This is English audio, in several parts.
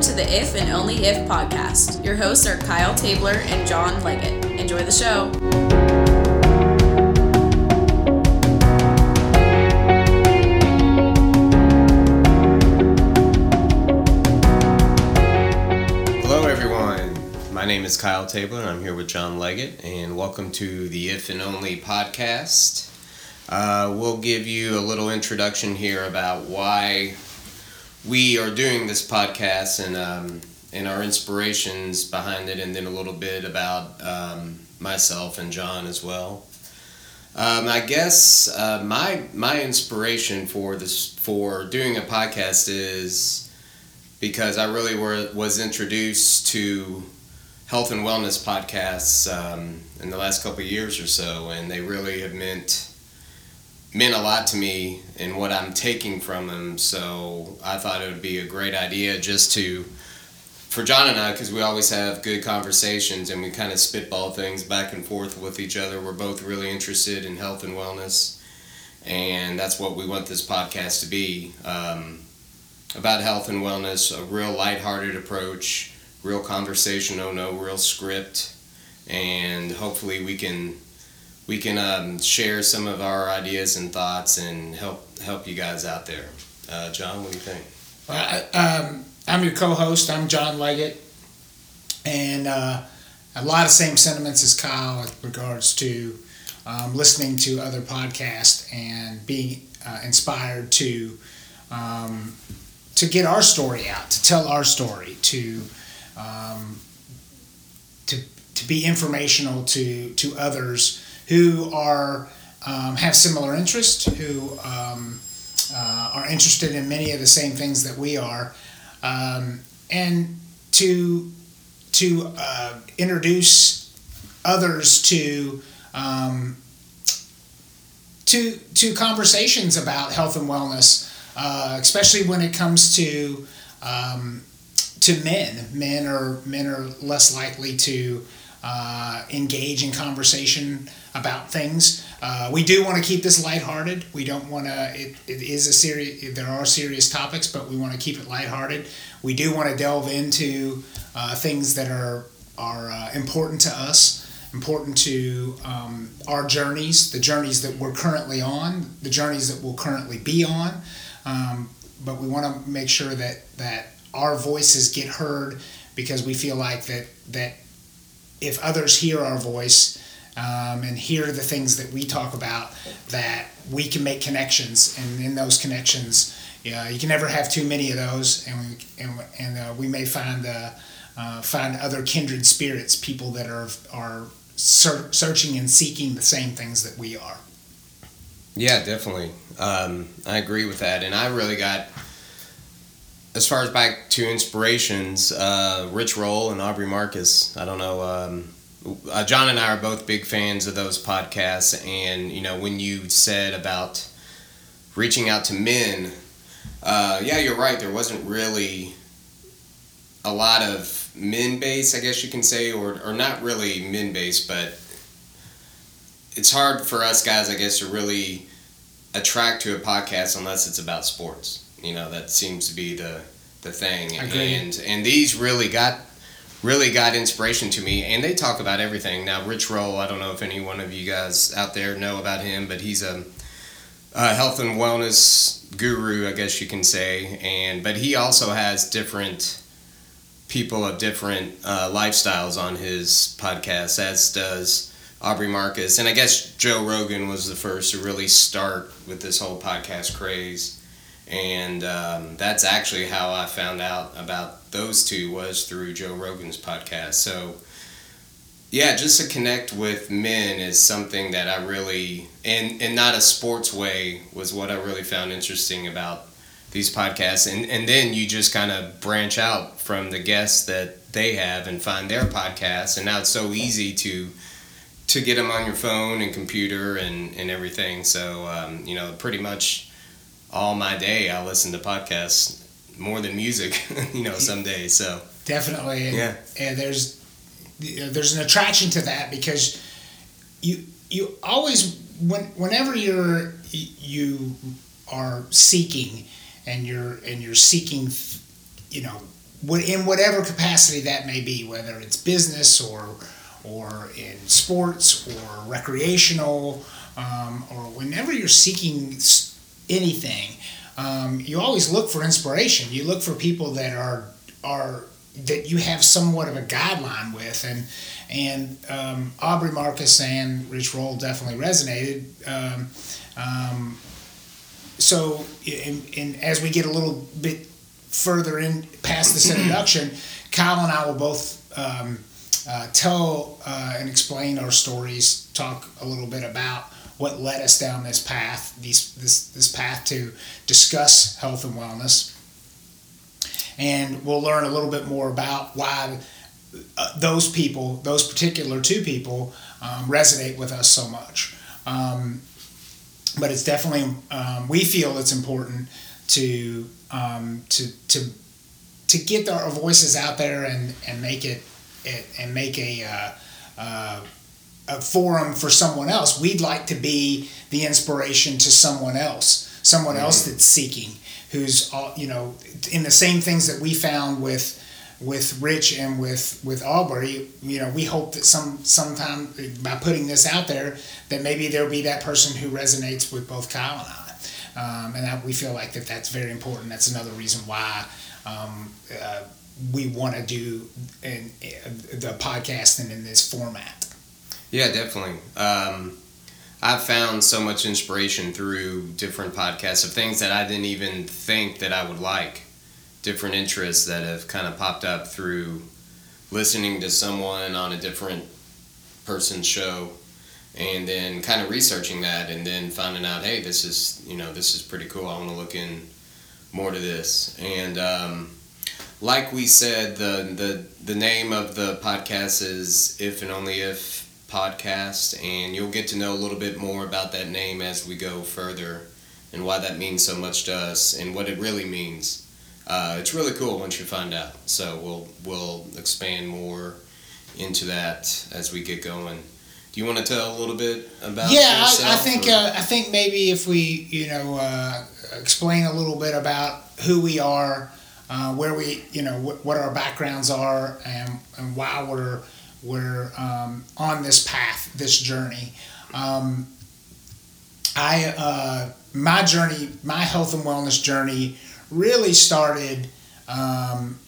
Welcome to the If and Only If podcast. Your hosts are Kyle Tabler and John Leggett. Enjoy the show. Hello, everyone. My name is Kyle Tabler, and I'm here with John Leggett, and welcome to the If and Only podcast. Uh, we'll give you a little introduction here about why we are doing this podcast and um, and our inspirations behind it, and then a little bit about um, myself and John as well. Um, I guess uh, my my inspiration for this for doing a podcast is because I really were was introduced to health and wellness podcasts um, in the last couple years or so, and they really have meant meant a lot to me and what I'm taking from them. So I thought it would be a great idea just to for John and I, because we always have good conversations and we kind of spitball things back and forth with each other. We're both really interested in health and wellness, and that's what we want this podcast to be um, about health and wellness. A real lighthearted approach, real conversation, oh no real script, and hopefully we can we can um, share some of our ideas and thoughts and help help you guys out there. Uh, John, what do you think? Uh, um, I'm your co-host. I'm John Leggett, and uh, a lot of same sentiments as Kyle with regards to um, listening to other podcasts and being uh, inspired to um, to get our story out, to tell our story, to um, to to be informational to to others who are um, have similar interests, who um, uh, are interested in many of the same things that we are, um, and to to uh, introduce others to um, to to conversations about health and wellness, uh, especially when it comes to um, to men. Men are men are less likely to uh, engage in conversation about things. Uh, we do want to keep this lighthearted. We don't want to. It, it is a serious. There are serious topics, but we want to keep it lighthearted. We do want to delve into uh, things that are are uh, important to us, important to um, our journeys, the journeys that we're currently on, the journeys that we'll currently be on. Um, but we want to make sure that that our voices get heard because we feel like that that if others hear our voice um, and hear the things that we talk about, that we can make connections, and in those connections, yeah, you can never have too many of those, and we, and, and uh, we may find uh, uh, find other kindred spirits, people that are are ser- searching and seeking the same things that we are. Yeah, definitely. Um, I agree with that, and I really got as far as back to inspirations, uh, Rich Roll and Aubrey Marcus. I don't know. Um, uh, John and I are both big fans of those podcasts, and you know when you said about reaching out to men, uh, yeah, you're right. There wasn't really a lot of men base, I guess you can say, or or not really men base, but it's hard for us guys, I guess, to really attract to a podcast unless it's about sports. You know, that seems to be the the thing. Agreed. And and these really got really got inspiration to me and they talk about everything. Now Rich Roll, I don't know if any one of you guys out there know about him, but he's a, a health and wellness guru, I guess you can say. And but he also has different people of different uh, lifestyles on his podcast, as does Aubrey Marcus. And I guess Joe Rogan was the first to really start with this whole podcast craze and um, that's actually how I found out about those two was through Joe Rogan's podcast. So yeah, just to connect with men is something that I really and and not a sports way was what I really found interesting about these podcasts. And and then you just kind of branch out from the guests that they have and find their podcasts. And now it's so easy to to get them on your phone and computer and and everything. So um, you know pretty much all my day I listen to podcasts more than music, you know, some days. So definitely, and, yeah, and there's there's an attraction to that because you you always when whenever you're you are seeking and you're and you're seeking you know in whatever capacity that may be, whether it's business or or in sports or recreational, um, or whenever you're seeking anything, um, you always look for inspiration. You look for people that are are that you have somewhat of a guideline with, and and um, Aubrey Marcus and Rich Roll definitely resonated. Um, um, so, and, in, as we get a little bit further in past this introduction, Kyle and I will both um, uh, tell uh, and explain our stories, talk a little bit about what led us down this path, these, this, this path to discuss health and wellness. And we'll learn a little bit more about why uh, those people, those particular two people, um, resonate with us so much. Um, but it's definitely, um, we feel it's important to, um, to, to, to get our voices out there and, and make it, it and make a, uh, uh, a forum for someone else. We'd like to be the inspiration to someone else, someone right. else that's seeking, who's you know in the same things that we found with with Rich and with with Aubrey. You know, we hope that some sometime by putting this out there, that maybe there'll be that person who resonates with both Kyle and I. Um, and that we feel like that that's very important. That's another reason why um, uh, we want to do in, in the podcasting in this format. Yeah, definitely. Um, I've found so much inspiration through different podcasts of things that I didn't even think that I would like. Different interests that have kind of popped up through listening to someone on a different person's show and then kind of researching that and then finding out hey this is you know this is pretty cool i want to look in more to this and um, like we said the, the the name of the podcast is if and only if podcast, and you'll get to know a little bit more about that name as we go further and why that means so much to us and what it really means. Uh, it's really cool once you find out. So we'll we'll expand more into that as we get going. Do you want to tell a little bit about? Yeah, I, I, think uh, I think maybe if we you know uh, explain a little bit about who we are, uh, where we you know wh- what our backgrounds are, and and why we're we're um, on this path, this journey. Um, I uh, my journey, my health and wellness journey, really started. Um,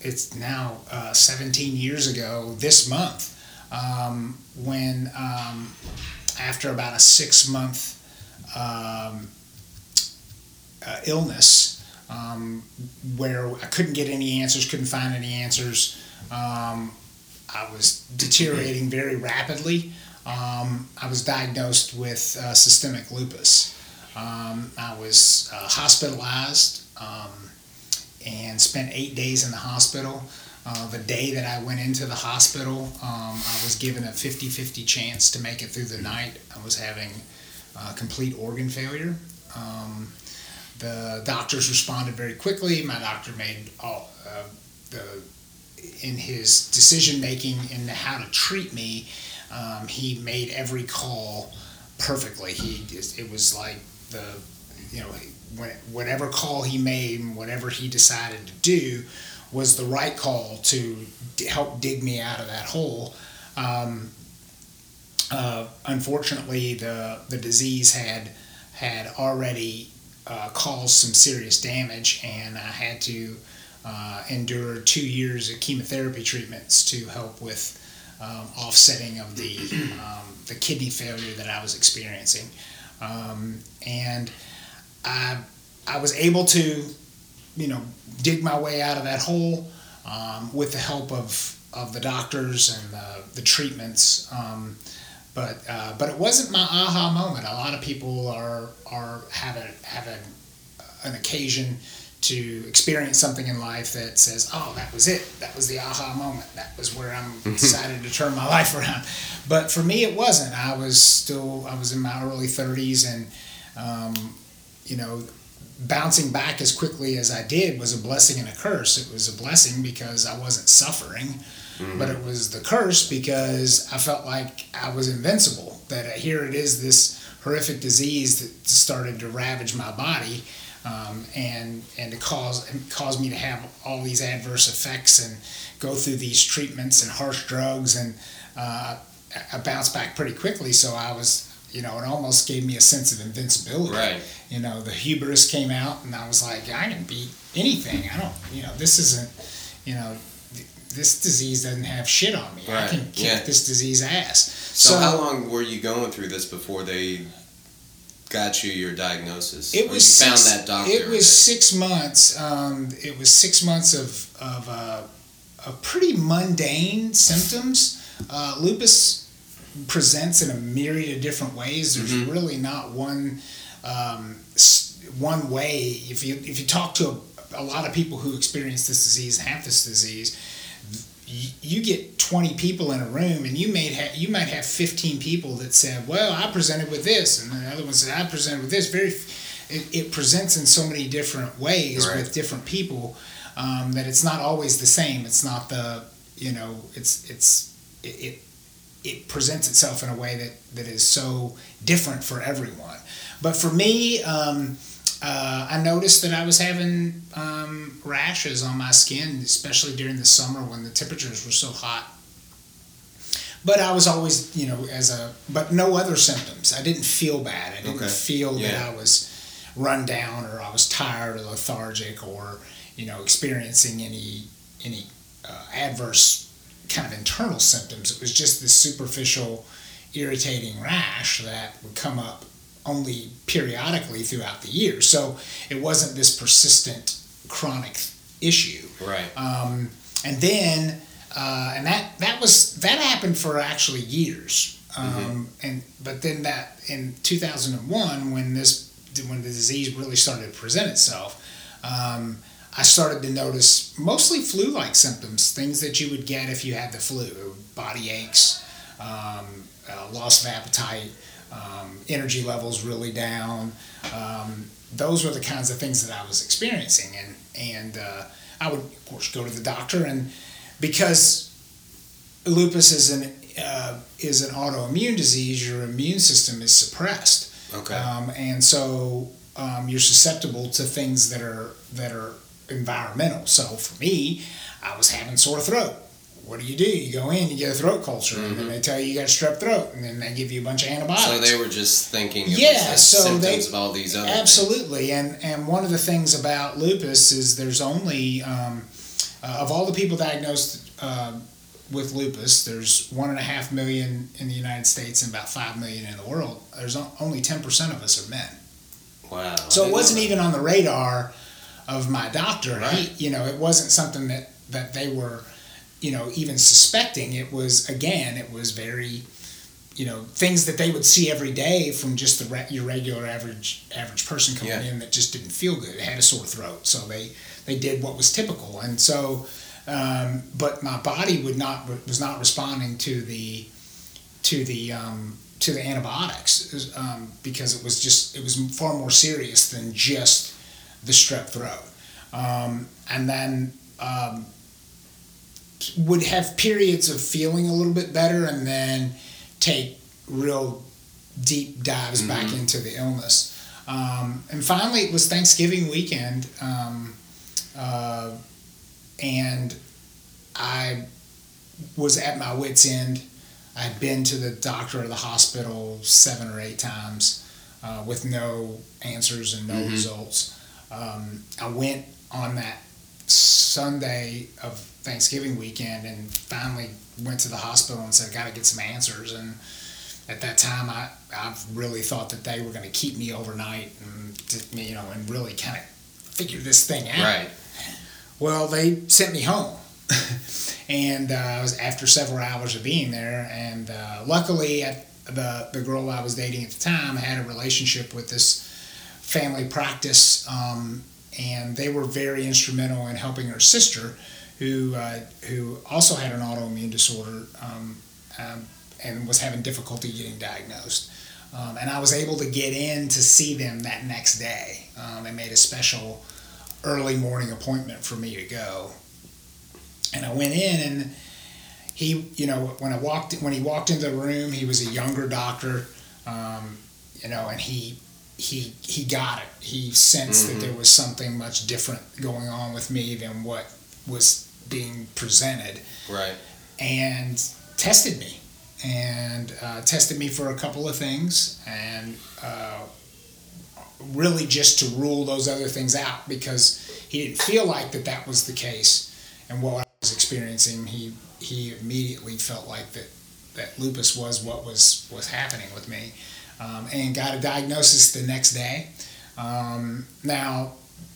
it's now uh, 17 years ago this month um, when um, after about a six month um, uh, illness where I couldn't get any answers, couldn't find any answers. Um, I was deteriorating very rapidly. Um, I was diagnosed with uh, systemic lupus. Um, I was uh, hospitalized um, and spent eight days in the hospital. Uh, the day that I went into the hospital, um, I was given a 50 50 chance to make it through the night. I was having uh, complete organ failure. Um, the doctors responded very quickly. My doctor made all uh, the in his decision making in how to treat me, um, he made every call perfectly. He it was like the you know whatever call he made and whatever he decided to do was the right call to help dig me out of that hole. Um, uh, unfortunately, the the disease had had already uh, caused some serious damage, and I had to uh, endured two years of chemotherapy treatments to help with um, offsetting of the um, the kidney failure that I was experiencing, um, and I I was able to, you know, dig my way out of that hole um, with the help of of the doctors and the, the treatments. Um, but uh, but it wasn't my aha moment. A lot of people are are have a have a, an occasion to experience something in life that says, "Oh, that was it. That was the aha moment. That was where I'm mm-hmm. decided to turn my life around." But for me, it wasn't. I was still I was in my early 30s, and um, you know, bouncing back as quickly as I did was a blessing and a curse. It was a blessing because I wasn't suffering, mm-hmm. but it was the curse because I felt like I was invincible. That here it is, this horrific disease that started to ravage my body um, and and to cause cause me to have all these adverse effects and go through these treatments and harsh drugs and uh, I bounced back pretty quickly. So I was you know, it almost gave me a sense of invincibility. Right. You know, the hubris came out, and I was like, I can beat anything. I don't, you know, this isn't, you know, this disease doesn't have shit on me. Right. I can kick yeah. this disease ass. So, so, how long were you going through this before they got you your diagnosis? It was six, found that doctor. It was six months. Um, it was six months of of uh, of pretty mundane symptoms. Uh, lupus presents in a myriad of different ways. There's mm-hmm. really not one um, one way. If you if you talk to a, a, lot of people who experience this disease, have this disease, you get 20 people in a room and you may have you might have 15 people that said well i presented with this and the other one said i presented with this. Very it, it presents in so many different ways right. with different people um, that it's not always the same. It's not the you know it's it's it, it it presents itself in a way that that is so different for everyone. But for me um, uh, I noticed that I was having um, rashes on my skin, especially during the summer when the temperatures were so hot. But I was always, you know, as a, but no other symptoms. I didn't feel bad. I didn't okay. feel yeah. that I was run down or I was tired or lethargic or, you know, experiencing any, any uh, adverse kind of internal symptoms. It was just this superficial, irritating rash that would come up only periodically throughout the year. So it wasn't this persistent chronic issue. Right. Um, and then, uh, and that that was that happened for actually years. Um, mm-hmm. And but then that in 2001, when this when the disease really started to present itself. Um, I started to notice mostly flu-like symptoms, things that you would get if you had the flu, body aches, um, uh, loss of appetite, um, energy levels really down. Um, those were the kinds of things that I was experiencing, and and uh, I would of course go to the doctor, and because lupus is an uh, is an autoimmune disease, your immune system is suppressed. Okay. Um, and so um, you're susceptible to things that are that are environmental. So for me, I was having sore throat what do you do? You go in, you get a throat culture, mm-hmm. and then mm-hmm. they tell you you got a strep throat, and then they give you a bunch of antibiotics. So they were just thinking, yeah, so symptoms they, of all these other absolutely, things. and and one of the things about lupus is there's only um, uh, of all the people diagnosed uh, with lupus, there's one and a half million in the United States and about five million in the world. There's only ten percent of us are men. Wow! So it wasn't even on the radar of my doctor. Right. He, you know, it wasn't something that that they were you know, even suspecting it was again, it was very, you know, things that they would see every day from just the re- your regular average average person coming yeah. in that just didn't feel good, it had a sore throat, so they they did what was typical, and so, um, but my body would not was not responding to the to the um, to the antibiotics um, because it was just it was far more serious than just the strep throat, um, and then um, would have periods of feeling a little bit better and then take real deep dives mm-hmm. back into the illness. Um, and finally, it was Thanksgiving weekend, um, uh, and I was at my wits' end. I'd been to the doctor or the hospital seven or eight times uh, with no answers and no mm-hmm. results. Um, I went on that Sunday of Thanksgiving weekend and finally went to the hospital and said, I got to get some answers. And at that time, I, I really thought that they were going to keep me overnight and, you know, and really kind of figure this thing out. Right. Well, they sent me home. and uh, I was after several hours of being there. And uh, luckily, at the, the girl I was dating at the time, I had a relationship with this family practice um, and they were very instrumental in helping her sister, who uh, who also had an autoimmune disorder um, um, and was having difficulty getting diagnosed. Um, and I was able to get in to see them that next day. Um, they made a special early morning appointment for me to go. And I went in and he, you know, when I walked when he walked into the room, he was a younger doctor, um, you know, and he he he got it. He sensed Mhm. that there was something much different going on with me than what was being presented, Right. and tested me, and uh, tested me for a couple of things, and uh, really just to rule those other things out because he didn't feel like that that was the case, and what I was experiencing, he he immediately felt like that that lupus was what was was happening with me, um, and got a diagnosis the next day. Um, now,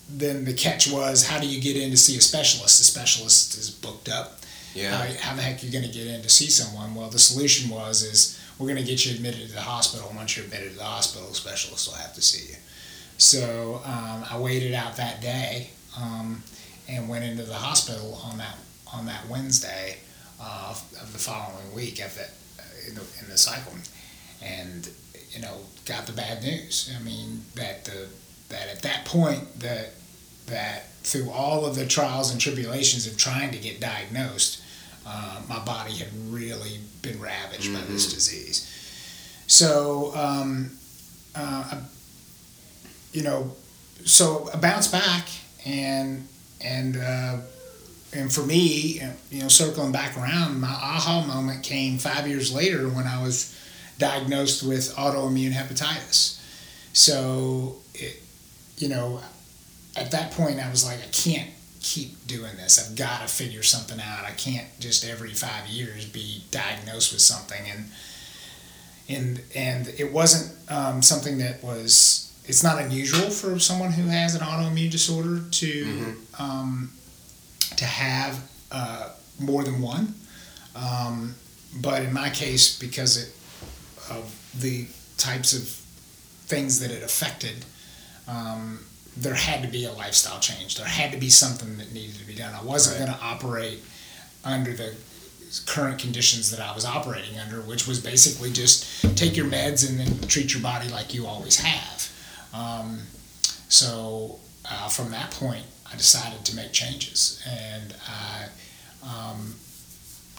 then the catch was, how do you get in to see a specialist? The specialist is booked up. Yeah. How, how the heck are you going to get in to see someone? Well, the solution was is we're going to get you admitted to the hospital. Once you're admitted to the hospital, the specialist will have to see you. So um, I waited out that day um, and went into the hospital on that on that Wednesday uh, of the following week of that uh, in the in the cycle, and you know got the bad news. I mean that the that at that point that that through all of the trials and tribulations of trying to get diagnosed, uh, my body had really been ravaged by this Mhm. disease. So, um, uh, you know, so I bounced back and and uh, and for me, you know, circling back around, my aha moment came five years later when I was diagnosed with autoimmune hepatitis. So, it, you know, at that point, I was like, I can't keep doing this. I've got to figure something out. I can't just every five years be diagnosed with something. And and and it wasn't um, something that was. It's not unusual for someone who has an autoimmune disorder to Mhm. um, to have uh, more than one. Um, but in my case, because it, of the types of things that it affected, um, there had to be a lifestyle change. There had to be something that needed to be done. I wasn't Right. going to operate under the current conditions that I was operating under, which was basically just take your meds and then treat your body like you always have. Um, so uh, from that point, I decided to make changes, and I um,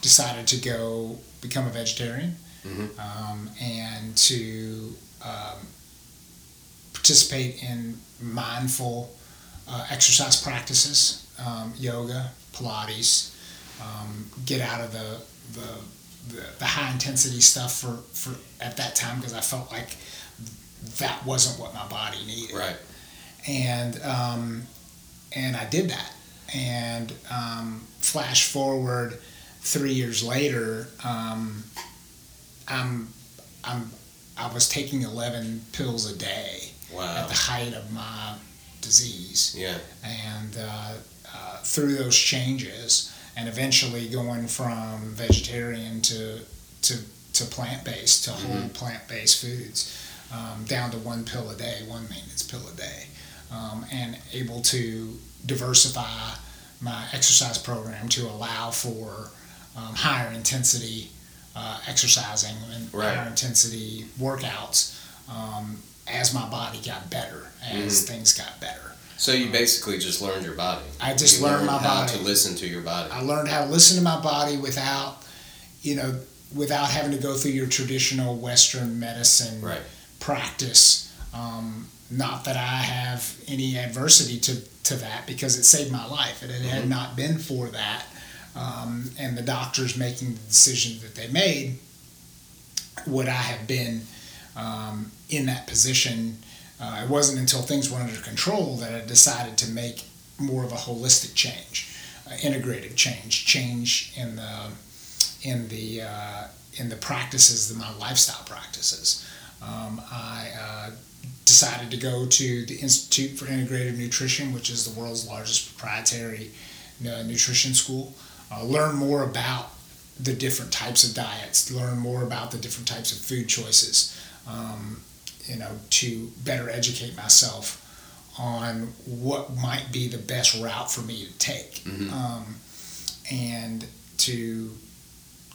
decided to go become a vegetarian Mhm. um, and to um, participate in mindful uh, exercise practices, um, yoga, Pilates, um, get out of the, the, the, the high intensity stuff for, for at that time because I felt like that wasn't what my body needed Right. and um, and I did that. And um, flash forward three years later, um, I'm I'm I was taking eleven pills a day at the height of my disease, Yeah. and uh, uh, through those changes, and eventually going from vegetarian to to to plant based to whole plant based foods, um, down to one pill a day, one maintenance pill a day, um, and able to diversify my exercise program to allow for um, higher intensity uh, exercising and Right. higher intensity workouts um, as my body got better, as things got better. So you basically just learned your body. I just You learned my how body. to listen to your body. I learned how to listen to my body without, you know, without having to go through your traditional Western medicine Right. practice. Um, not that I have any adversity to, to that because it saved my life. And it had Mhm. not been for that, um, and the doctors making the decision that they made, would I have been um, in that position? Uh, it wasn't until things were under control that I decided to make more of a holistic change, uh, integrated change, change in the in the uh, in the practices, the, my lifestyle practices. Um, I uh, decided to go to the Institute for Integrative Nutrition, which is the world's largest proprietary uh, nutrition school. Uh, learn more about the different types of diets, learn more about the different types of food choices, um, you know, to better educate myself on what might be the best route for me to take, Mhm. um, and to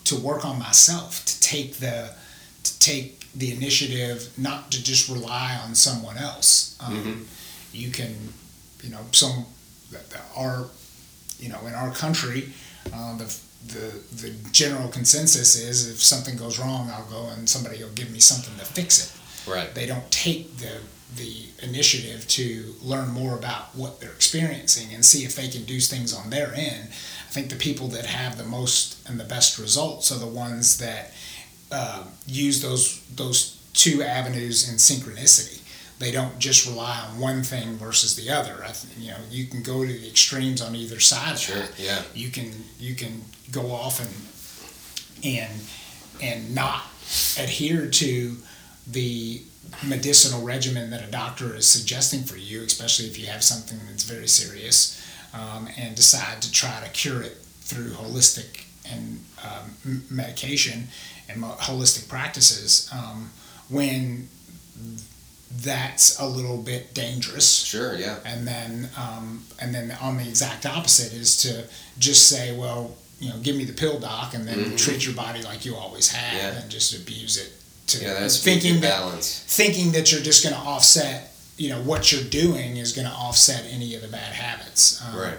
to work on myself, to take the to take the initiative, not to just rely on someone else. Um, Mhm. You can, you know, some our, you know, in our country, uh, the the the general consensus is if something goes wrong, I'll go and somebody will give me something to fix it. Right. They don't take the the initiative to learn more about what they're experiencing and see if they can do things on their end. I think the people that have the most and the best results are the ones that uh, use those those two avenues in synchronicity. They don't just rely on one thing versus the other. I th- you know, you can go to the extremes on either side of Sure. Yeah. You can you can go off and and and not adhere to the medicinal regimen that a doctor is suggesting for you, especially if you have something that's very serious, um, and decide to try to cure it through holistic and um, medication and mo- holistic practices. Um, when that's a little bit dangerous Sure. Yeah. and then um, and then on the exact opposite is to just say, well, you know, give me the pill, doc, and then Mhm. treat your body like you always have, Yeah. and just abuse it. To Yeah. That's thinking thinking that balance. thinking that you're just going to offset, you know, what you're doing is going to offset any of the bad habits. Um, Right.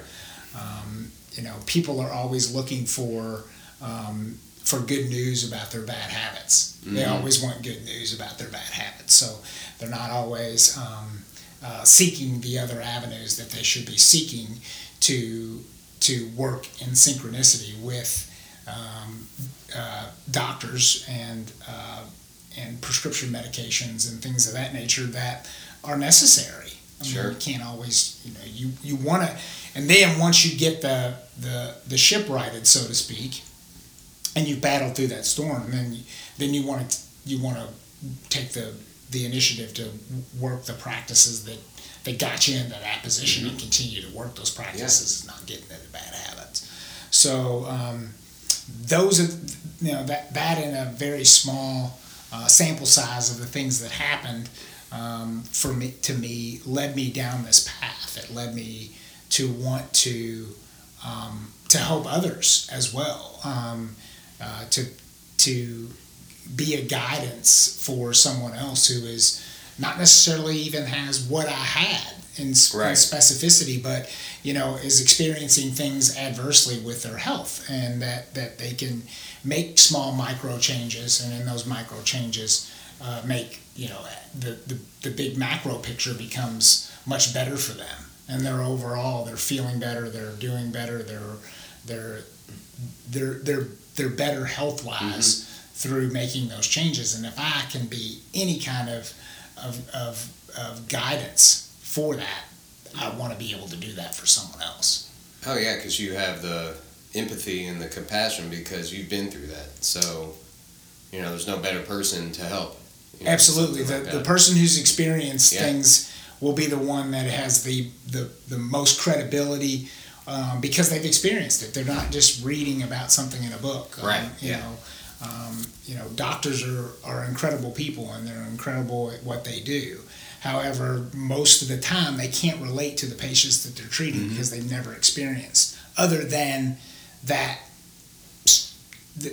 Um, you know, people are always looking for um, for good news about their bad habits. They Mhm. always want good news about their bad habits, so they're not always um, uh, seeking the other avenues that they should be seeking to to work in synchronicity with um, uh, doctors and uh, and prescription medications and things of that nature that are necessary. I mean, Sure. you can't always, you know, you, you want to, and then once you get the, the, the ship righted, so to speak, and you battle through that storm, and then you, then you want to you want to take the the initiative to work the practices that that got you into that position and continue to work those practices, and not get into bad habits. So um, those are you know that that in a very small uh, sample size of the things that happened um, for me to me led me down this path. It led me to want to um, to help others as well. Um, uh, to to be a guidance for someone else who is not necessarily even has what I had in, s- in specificity, but you know is experiencing things adversely with their health, and that that they can make small micro changes, and in those micro changes uh, make you know the, the the big macro picture becomes much better for them, and they're overall they're feeling better, they're doing better, they're they're they're they're they're better health wise mm-hmm. through making those changes. And if I can be any kind of of, of, of guidance for that, I want to be able to do that for someone else. Oh yeah, because you have the empathy and the compassion because you've been through that. So, you know, there's no better person to help. you know, Absolutely, the, like the person who's experienced Yeah. things will be the one that has the the, the most credibility. Um, because they've experienced it, they're not just reading about something in a book. Um, Right, You yeah. know, um, you know, doctors are, are incredible people and they're incredible at what they do. However, most of the time they can't relate to the patients that they're treating Mm-hmm. because they've never experienced other than that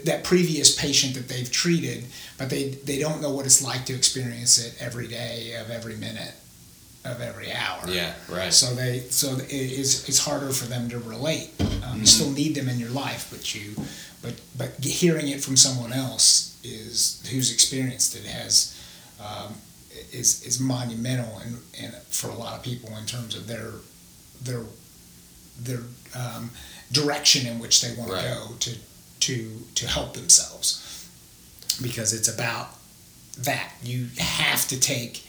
that previous patient that they've treated, but they they don't know what it's like to experience it every day of every minute of every hour. Yeah, right. So they so it is it's harder for them to relate. Um, You still need them in your life, but you but but hearing it from someone else is who's experienced it has um, is is monumental and and for a lot of people in terms of their their their um, direction in which they want Right. to go to to to help themselves because it's about that you have to take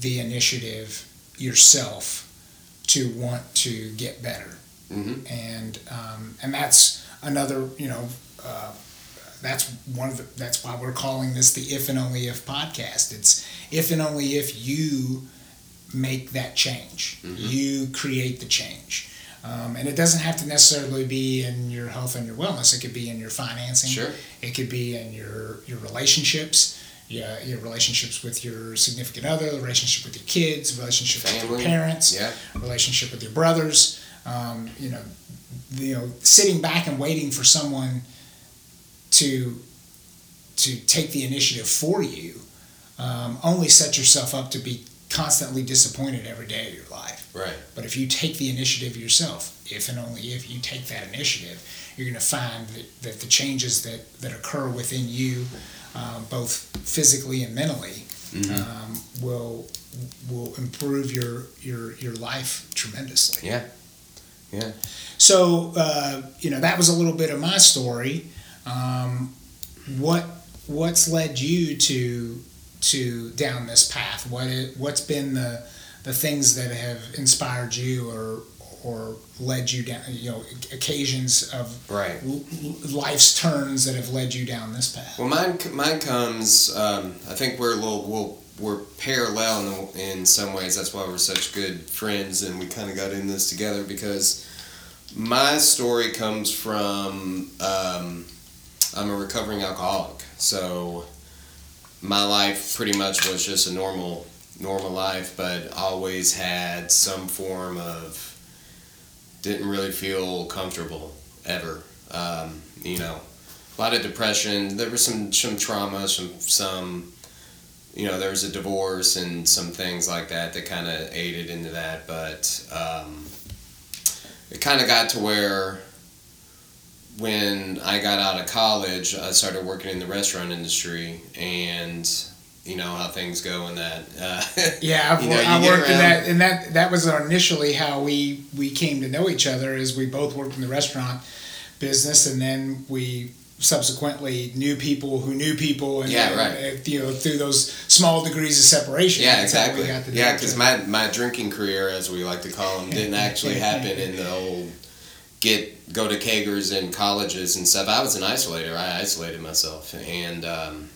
the initiative yourself to want to get better. Hmm and um, and that's another you know uh, that's one of the, that's why we're calling this the if and only if podcast. It's if and only if you make that change. Mhm. you create the change. Um, and it doesn't have to necessarily be in your health and your wellness. It could be in your financing. Sure. it could be in your your relationships yeah, your relationships with your significant other, the relationship with your kids, relationship with your parents, Yeah. relationship with your brothers. Um, you know, you know, sitting back and waiting for someone to to take the initiative for you um, only set yourself up to be constantly disappointed every day of your life. Right. But if you take the initiative yourself, if and only if you take that initiative, you're going to find that, that the changes that, that occur within you, um, both physically and mentally, um, will will improve your your your life tremendously. Yeah. Yeah. So uh, you know that was a little bit of my story. Um, what what's led you to to down this path? What what's been the the things that have inspired you or or led you down? You know, occasions of Right. life's turns that have led you down this path. Well, mine mine comes. Um, I think we're a little we'll, we're parallel in, in some ways. That's why we're such good friends, and we kind of got in this together because my story comes from. Um, I'm a recovering alcoholic, so my life pretty much was just a normal normal life, but always had some form of didn't really feel comfortable ever. Um, you know, a lot of depression. There was some some trauma, some some you know there was a divorce and some things like that that kind of aided into that. But um, it kind of got to where when I got out of college, I started working in the restaurant industry and. You know how things go in that. Uh, Yeah, I've, You know, I worked in that, and that that was initially how we we came to know each other. Is we both worked in the restaurant business, and then we subsequently knew people who knew people, and Yeah, right. uh, you know, through those small degrees of separation. Yeah, that's how we exactly. Yeah, because my, my drinking career, as we like to call them, didn't actually happen in the old get go to kegers and colleges and stuff. I was an isolator. I isolated myself and um,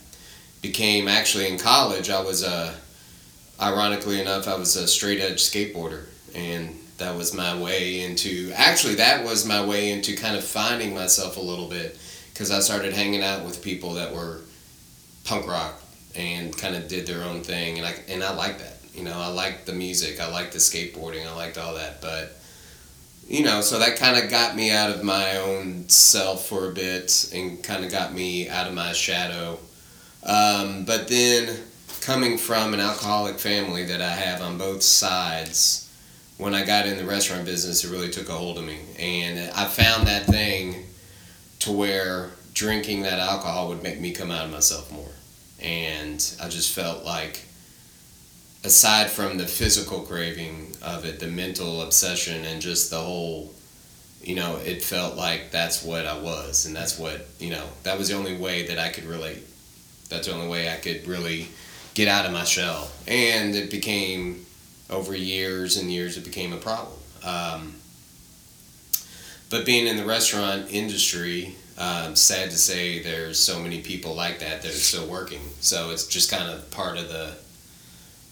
became actually in college. I was a ironically enough, I was a straight edge skateboarder, and that was my way into. Actually, that was my way into kind of finding myself a little bit because I started hanging out with people that were punk rock and kind of did their own thing, and I and I like that. You know, I liked the music, I liked the skateboarding, I liked all that, but. You know, so that kind of got me out of my own self for a bit and kind of got me out of my shadow. Um, but then coming from an alcoholic family that I have on both sides, when I got in the restaurant business, it really took a hold of me. And I found that thing to where drinking that alcohol would make me come out of myself more. And I just felt like, aside from the physical craving of it, the mental obsession, and just the whole, you know, it felt like that's what I was. And that's what, you know, that was the only way that I could relate. That's the only way I could really get out of my shell. And it became, over years and years, it became a problem. Um, but being in the restaurant industry, um, sad to say, there's so many people like that that are still working. So it's just kind of part of the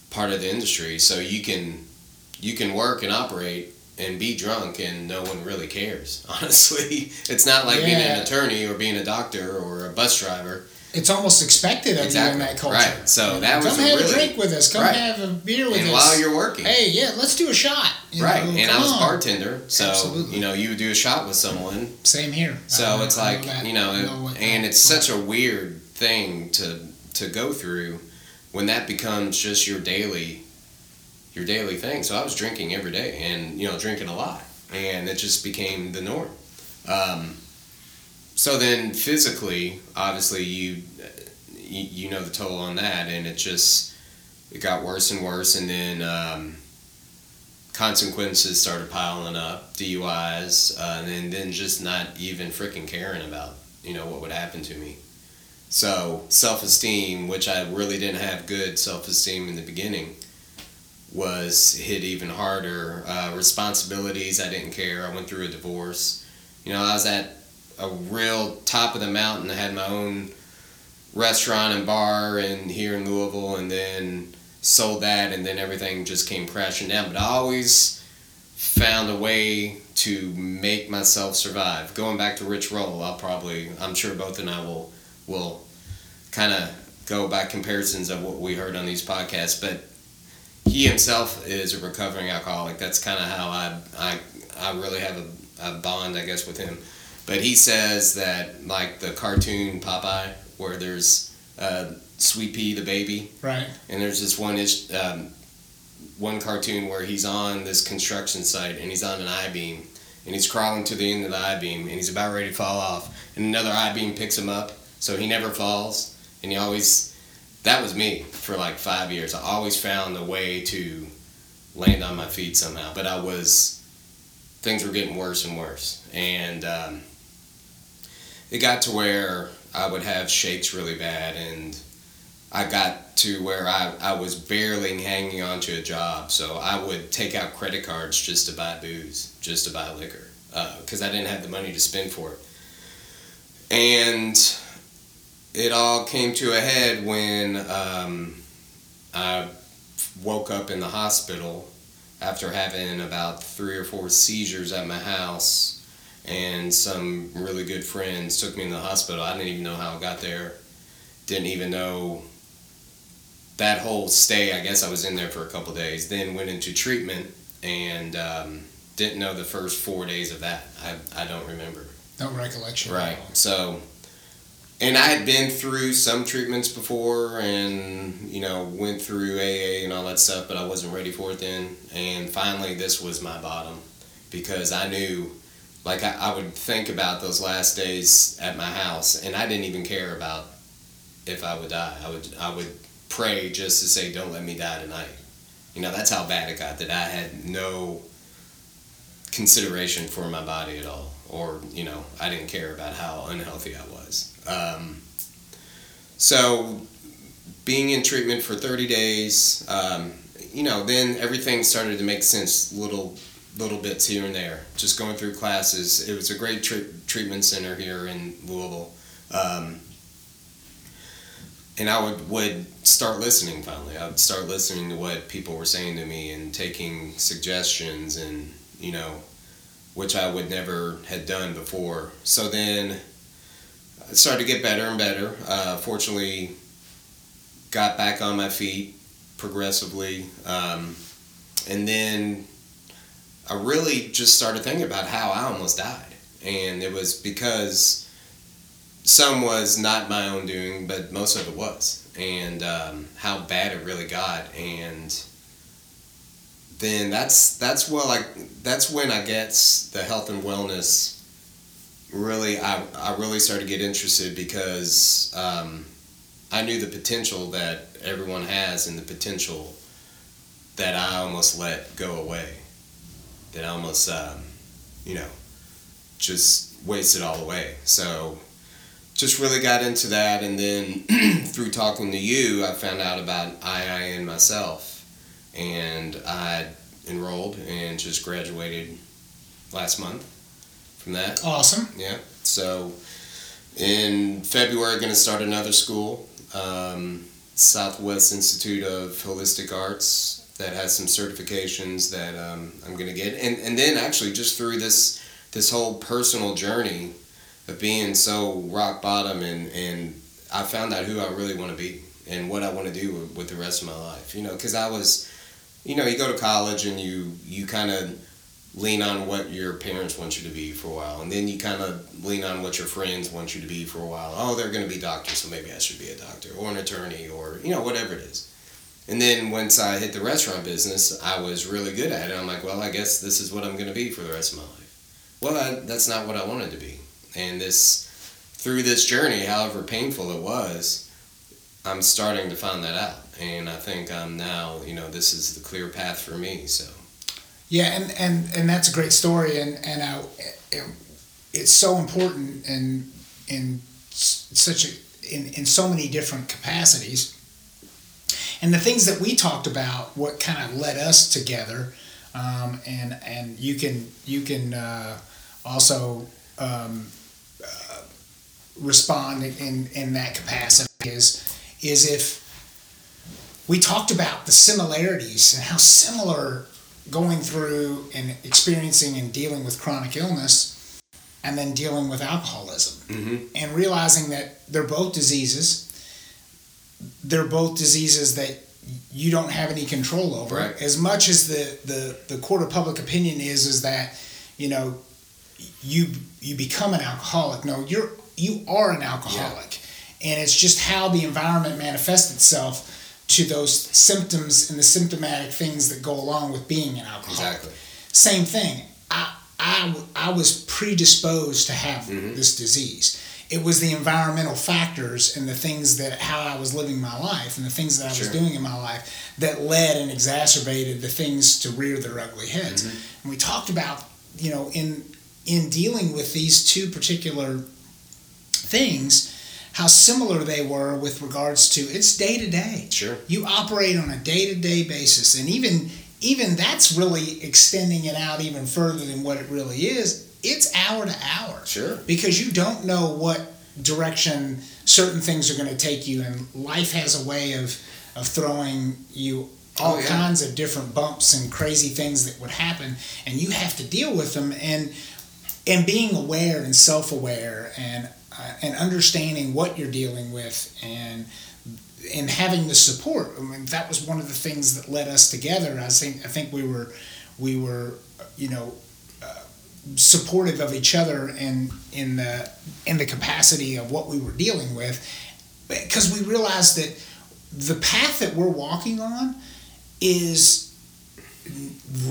part of the industry. So you can you can work and operate and be drunk, and no one really cares. Honestly, it's not like being an attorney or being a doctor or a bus driver. It's almost expected of Exactly, you in that culture. right. So that was come have really- a drink with us. Come Right. have a beer with and us. while you're working, hey, yeah, let's do a shot. you right? know, and I was a bartender, so Absolutely. you know you would do a shot with someone, Same here. So know- it's like that- you know, I and it's such a weird thing to to go through when that becomes just your daily your daily thing. So I was drinking every day, and you know, drinking a lot, and it just became the norm. Um, so then physically, obviously, you, you know the toll on that, and it just it got worse and worse, and then. Um, consequences started piling up, DUIs, uh, and then, then just not even freaking caring about, you know, what would happen to me. So self-esteem, which I really didn't have good self-esteem in the beginning, was hit even harder. Uh, responsibilities, I didn't care. I went through a divorce. You know, I was at a real top of the mountain. I had my own restaurant and bar and here in Louisville, and then sold that, and then everything just came crashing down. But I always found a way to make myself survive. Going back to Rich Roll, I'll probably, I'm sure both and I will, will kind of go by comparisons of what we heard on these podcasts. But he himself is a recovering alcoholic. That's kind of how I, I, I really have a, a bond, I guess, with him. But he says that like the cartoon Popeye, where there's uh, Sweet Pea the baby, Right. and there's this one is um, one cartoon where he's on this construction site and he's on an I beam and he's crawling to the end of the I beam and he's about ready to fall off. And another I beam picks him up so he never falls. And he always that was me for like five years. I always found a way to land on my feet somehow, but I was things were getting worse and worse, and um, it got to where I would have shakes really bad, and I got to where I, I was barely hanging on to a job, so I would take out credit cards just to buy booze, just to buy liquor, because uh, I didn't have the money to spend for it, and it all came to a head when um, I woke up in the hospital after having about three or four seizures at my house and some really good friends took me to the hospital. I didn't even know how I got there. Didn't even know that whole stay. I guess I was in there for a couple days. Then went into treatment and um, didn't know the first four days of that. I, I don't remember. No recollection. Right. So and I had been through some treatments before and, you know, went through AA and all that stuff, but I wasn't ready for it then. And finally, this was my bottom because I knew, like, I, I would think about those last days at my house and I didn't even care about if I would die. I would, I would pray just to say, don't let me die tonight. You know, that's how bad it got that I had no consideration for my body at all. Or, you know, I didn't care about how unhealthy I was. Um, so, being in treatment for 30 days, um, you know, then everything started to make sense little little bits here and there. Just going through classes. It was a great treatment center here in Louisville. Um, and I would, would start listening finally. I would start listening to what people were saying to me and taking suggestions and, you know, which I would never had done before. So then it started to get better and better. Uh, fortunately, got back on my feet progressively. Um, and then I really just started thinking about how I almost died. And it was because some was not my own doing, but most of it was. And um, how bad it really got. And then that's that's well like that's when I guess the health and wellness really I, I really started to get interested because um, I knew the potential that everyone has and the potential that I almost let go away. That almost, um, you know, just wasted all away. So just really got into that. And then through talking to you, I found out about IIN myself. And I enrolled and just graduated last month from that. Awesome. Yeah. So in February, going to start another school, um, Southwest Institute of Holistic Arts, that has some certifications that um, I'm going to get, and and then actually just through this this whole personal journey of being so rock bottom and and I found out who I really want to be and what I want to do with, with the rest of my life. You know, because I was, you know, you go to college and you you kind of lean on what your parents want you to be for a while, and then you kind of lean on what your friends want you to be for a while. Oh, they're going to be doctors, so maybe I should be a doctor or an attorney or you know whatever it is. And then once I hit the restaurant business, I was really good at it. I'm like, well, I guess this is what I'm going to be for the rest of my life. Well, I, that's not what I wanted to be. And this, through this journey, however painful it was, I'm starting to find that out. And I think I'm now, you know, this is the clear path for me. So yeah, and, and, and that's a great story, and and I, it, it's so important in in such a in, in so many different capacities. And the things that we talked about, what kind of led us together, um, and and you can you can uh, also um, uh, respond in in that capacity is is if we talked about the similarities and how similar going through and experiencing and dealing with chronic illness and then dealing with alcoholism mm-hmm. and realizing that they're both diseases they're both diseases that you don't have any control over right. as much as the, the, the court of public opinion is is that you know you you become an alcoholic no you're you are an alcoholic yeah. and it's just how the environment manifests itself to those symptoms and the symptomatic things that go along with being an alcoholic. Exactly. Same thing. I, I, I was predisposed to have mm-hmm. this disease. It was the environmental factors and the things that how I was living my life and the things that I Sure. was doing in my life that led and exacerbated the things to rear their ugly heads. Mm-hmm. And we talked about, you know, in in dealing with these two particular things, how similar they were with regards to it's day to day. Sure. You operate on a day to day basis, and even even that's really extending it out even further than what it really is. It's hour to hour Sure. because you don't know what direction certain things are going to take you, and life has a way of of throwing you all Oh, yeah. kinds of different bumps and crazy things that would happen, and you have to deal with them and and being aware and self aware and uh, and understanding what you're dealing with and and having the support. I mean, that was one of the things that led us together. I think I think we were we were you know supportive of each other and in the in the capacity of what we were dealing with because we realized that the path that we're walking on is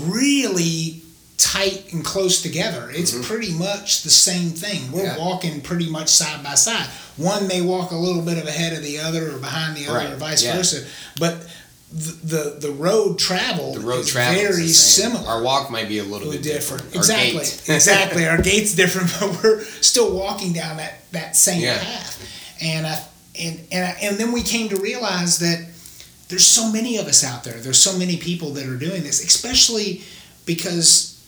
really tight and close together. It's mm-hmm. pretty much the same thing. We're Yeah. walking pretty much side by side. One may walk a little bit of ahead of the other or behind the other Right, or vice yeah. versa, but the, the road traveled The road is travel very similar Our walk might be a little little bit different. different. Our Exactly. gait. exactly. Our gate's different, but we're still walking down that, that same Yeah. path. And I and and I, and then we came to realize that there's so many of us out there. There's so many people that are doing this, especially because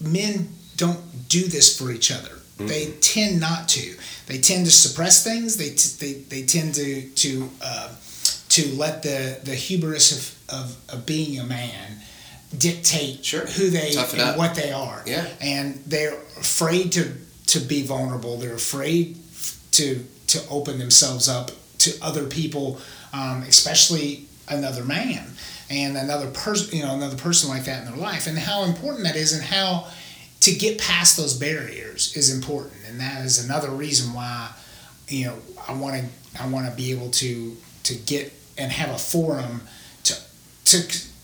men don't do this for each other. They tend not to. They tend to suppress things. They t- they, they tend to to uh, to let the the hubris of, of, of being a man dictate Sure. who they Tough and what they are. Yeah. And they're afraid to to be vulnerable. They're afraid to to open themselves up to other people, um, especially another man and another person, you know, another person like that in their life, and how important that is, and how to get past those barriers is important, and that is another reason why, you know, I want to I want to be able to to get and have a forum to to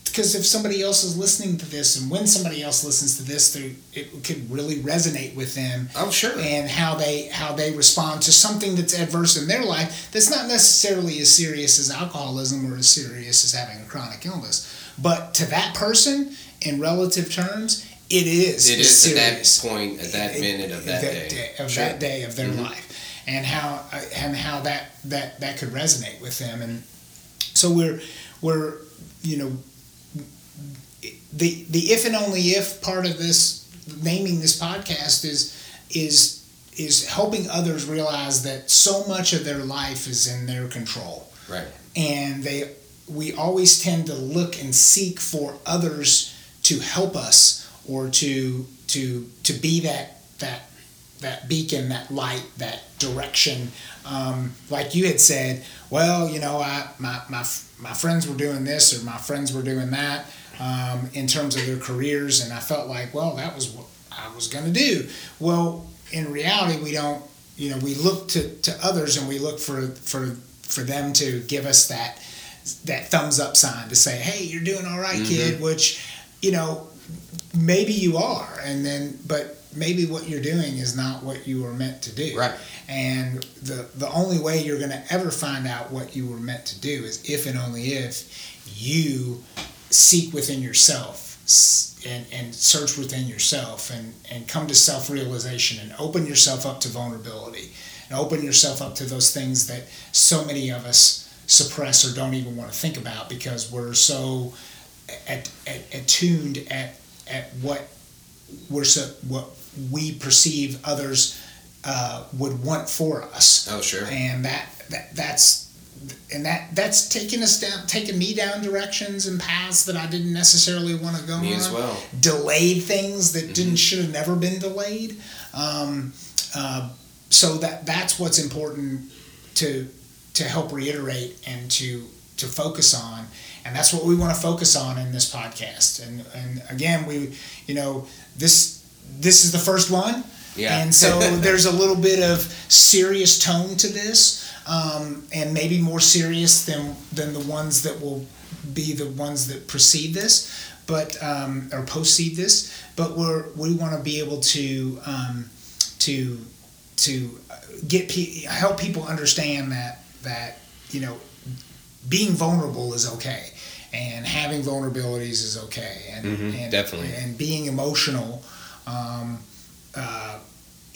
because if somebody else is listening to this and when somebody else listens to this it could really resonate with them Oh, sure. and how they how they respond to something that's adverse in their life that's not necessarily as serious as alcoholism or as serious as having a chronic illness but to that person in relative terms it is It is serious at that point, at that it- minute of that, day. of Sure. that day of their Mhm. life, and how and how that that that could resonate with them, and so we're we're you know the the if and only if part of this naming this podcast is is is helping others realize that so much of their life is in their control Right. and they we always tend to look and seek for others to help us or to to to be that that that beacon that light that direction. Um, like you had said well you know I my, my my friends were doing this or my friends were doing that um, in terms of their careers. And I felt like well that was what I was going to do. Well in reality we don't you know we look to, to others and we look for for for them to give us that that thumbs up sign to say hey you're doing all right, kid which you know maybe you are. And then but maybe what you're doing is not what you were meant to do Right. and the the only way you're going to ever find out what you were meant to do is if and only if you seek within yourself and, and search within yourself and, and come to self-realization and open yourself up to vulnerability and open yourself up to those things that so many of us suppress or don't even want to think about because we're so at, at, attuned at, at what we're so, what we perceive others uh, would want for us. Oh, sure. and that, that that's and that that's taking us down taking me down directions and paths that I didn't necessarily want to go Me on. as well. delayed things that didn't should have never been delayed. Um, uh, so that that's what's important to to help reiterate and to to focus on. And that's what we want to focus on in this podcast. And and again we you know this this is the first one Yeah. and so there's a little bit of serious tone to this um, and maybe more serious than than the ones that will be the ones that precede this but um, or precede this but we're we want to be able to um, to to get pe- help people understand that that you know being vulnerable is okay and having vulnerabilities is okay and, Mhm, and definitely. and being emotional um, uh,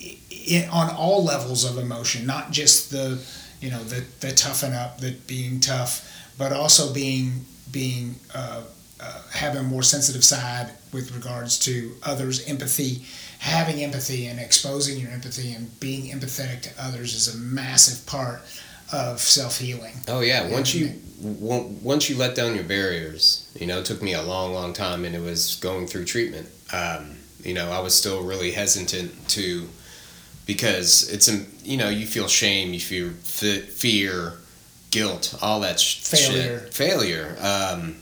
i on all levels of emotion not just the you know the the toughen up the being tough but also being being uh, uh, having a more sensitive side with regards to others empathy. Having empathy and exposing your empathy and being empathetic to others is a massive part of self-healing. Oh yeah, once you once you let down your barriers, you know, it took me a long, long time, and it was going through treatment. Um, you know, I was still really hesitant to because it's you know you feel shame, you feel f- fear, guilt, all that sh- Failure. shit. failure. Um,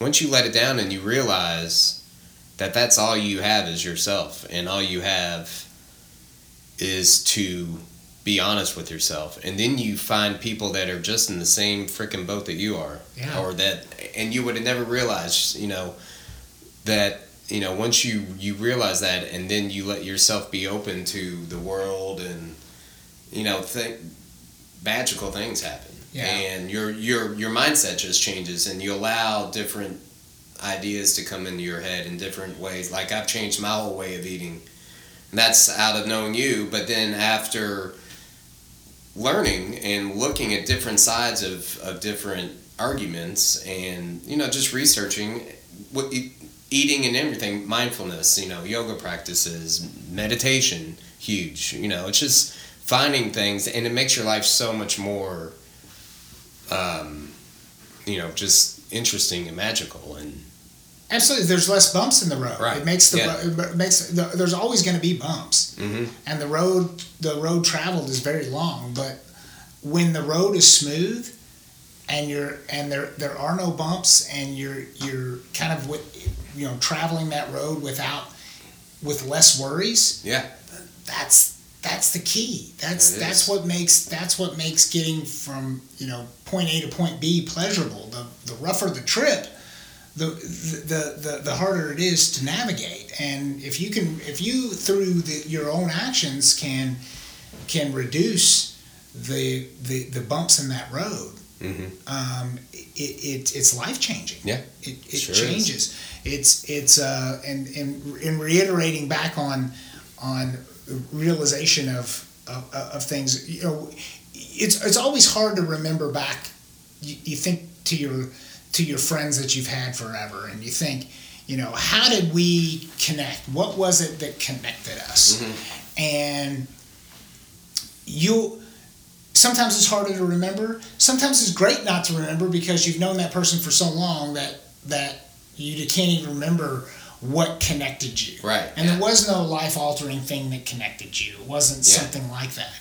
once you let it down and you realize that that's all you have is yourself, and all you have is to be honest with yourself and then you find people that are just in the same freaking boat that you are Yeah. or that and you would have never realized you know that you know once you you realize that and then you let yourself be open to the world and you know think magical things happen. Yeah. and your your your mindset just changes and you allow different ideas to come into your head in different ways. Like I've changed my whole way of eating. And that's out of knowing you but then after learning and looking at different sides of, of different arguments and you know just researching what eating and everything mindfulness you know yoga practices meditation huge you know it's just finding things and it makes your life so much more um, you know just interesting and magical and absolutely there's less bumps in the road Right. it makes the Yeah. ro- it makes the, there's always going to be bumps mhm, and the road the road traveled is very long but when the road is smooth and you're and there there are no bumps and you're you're kind of with you know traveling that road without with less worries yeah. that's that's the key. That's that's what makes that's what makes getting from you know point A to point B pleasurable. The the rougher the trip the, the, the, the harder it is to navigate. And if you can if you through the, your own actions can can reduce the the, the bumps in that road hmm um, it, it it's life changing Yeah, it, it sure is. changes. It's it's uh and, and in reiterating back on on realization of, of of things you know it's it's always hard to remember back you, you think to your to your friends that you've had forever and you think you know how did we connect? What was it that connected us? And you sometimes it's harder to remember. Sometimes it's great not to remember because you've known that person for so long that that you can't even remember what connected you. Right, and yeah. there was no life altering thing that connected you. It wasn't Yeah. something like that.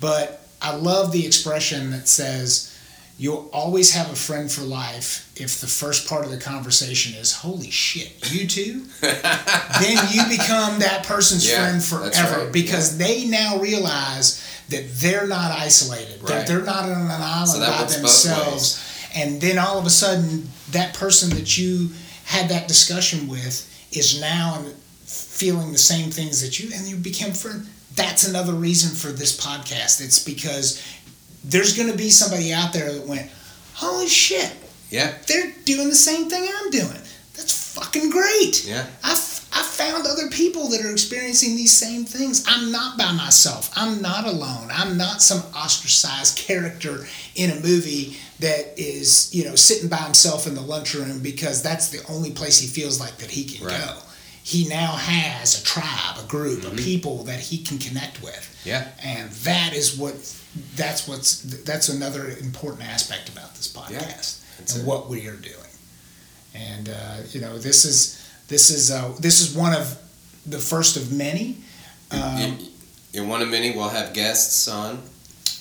But i love the expression that says you'll always have a friend for life if the first part of the conversation is holy shit you too then you become that person's Yeah, friend forever right, because they now realize that they're not isolated that Right. they're not on an island So by themselves and then all of a sudden that person that you had that discussion with is now feeling the same things that you and you became friends that's another reason for this podcast it's because there's going to be somebody out there that went holy shit yeah they're doing the same thing I'm doing. That's fucking great. Yeah. I've found other people that are experiencing these same things. I'm not by myself. I'm not alone. I'm not some ostracized character in a movie that is, you know, sitting by himself in the lunchroom because that's the only place he feels like that he can Right. go. He now has a tribe, a group, of people that he can connect with. yeah And that is what that's what's that's another important aspect about this podcast that's and it. what we are doing. And uh, you know, this is this is uh, this is one of the first of many. Um, in, one of many we'll have guests on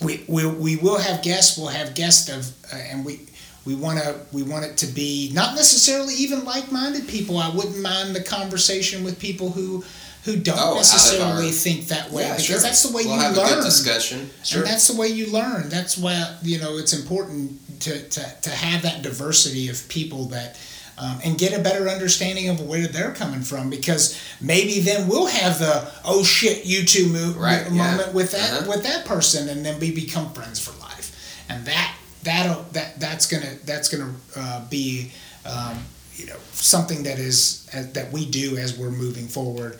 we, we, we will have guests. We'll have guests of, uh, and we we want to we want it to be not necessarily even like-minded people. I wouldn't mind the conversation with people who who don't Oh, necessarily our- think that way yeah because sure that's the way we'll you have learn. a good discussion sure And that's the way you learn. That's why you know it's important to, to, to have that diversity of people that um, and get a better understanding of where they're coming from because maybe then we'll have the oh shit you two mo- Right, moment yeah. with that Uh-huh. with that person and then we become friends for life and that that'll that that's gonna that's gonna uh, be um, you know something that is uh, that we do as we're moving forward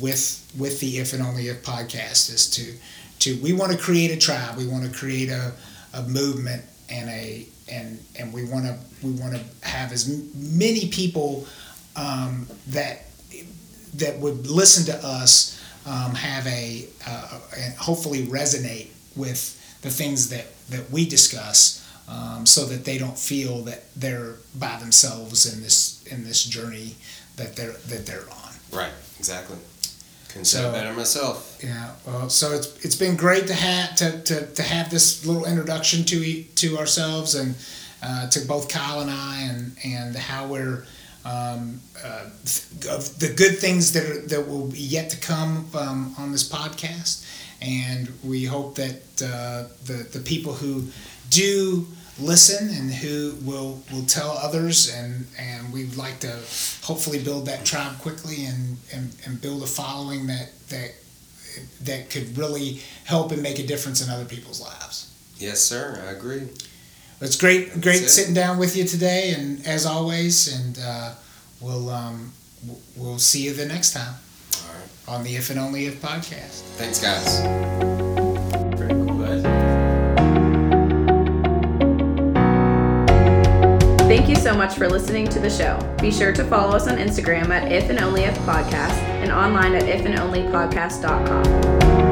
with with the if and only if podcast is to to we want to create a tribe we want to create a, a movement and a and and we want to we want to have as many people um, that that would listen to us um, have a uh, and hopefully resonate with the things that that we discuss um, so that they don't feel that they're by themselves in this in this journey that they're that they're on. Right. Exactly. Say So- better myself. Yeah, well, so it's it's been great to have to, to, to have this little introduction to to ourselves and uh, to both Kyle and I and and how we're um, uh, of the good things that are, that will be yet to come um, on this podcast, and we hope that uh, the the people who do listen and who will will tell others and and we'd like to hopefully build that tribe quickly and and, and build a following that that that could really help and make a difference in other people's lives. Yes, sir. I agree. It's great, great it. sitting down with you today, and as always, and uh, we'll um, we'll see you the next time All right. on the If and Only If podcast. Thanks, guys. So much for listening to the show. Be sure to follow us on Instagram at If and Only If Podcast and online at ifandonlypodcast.com.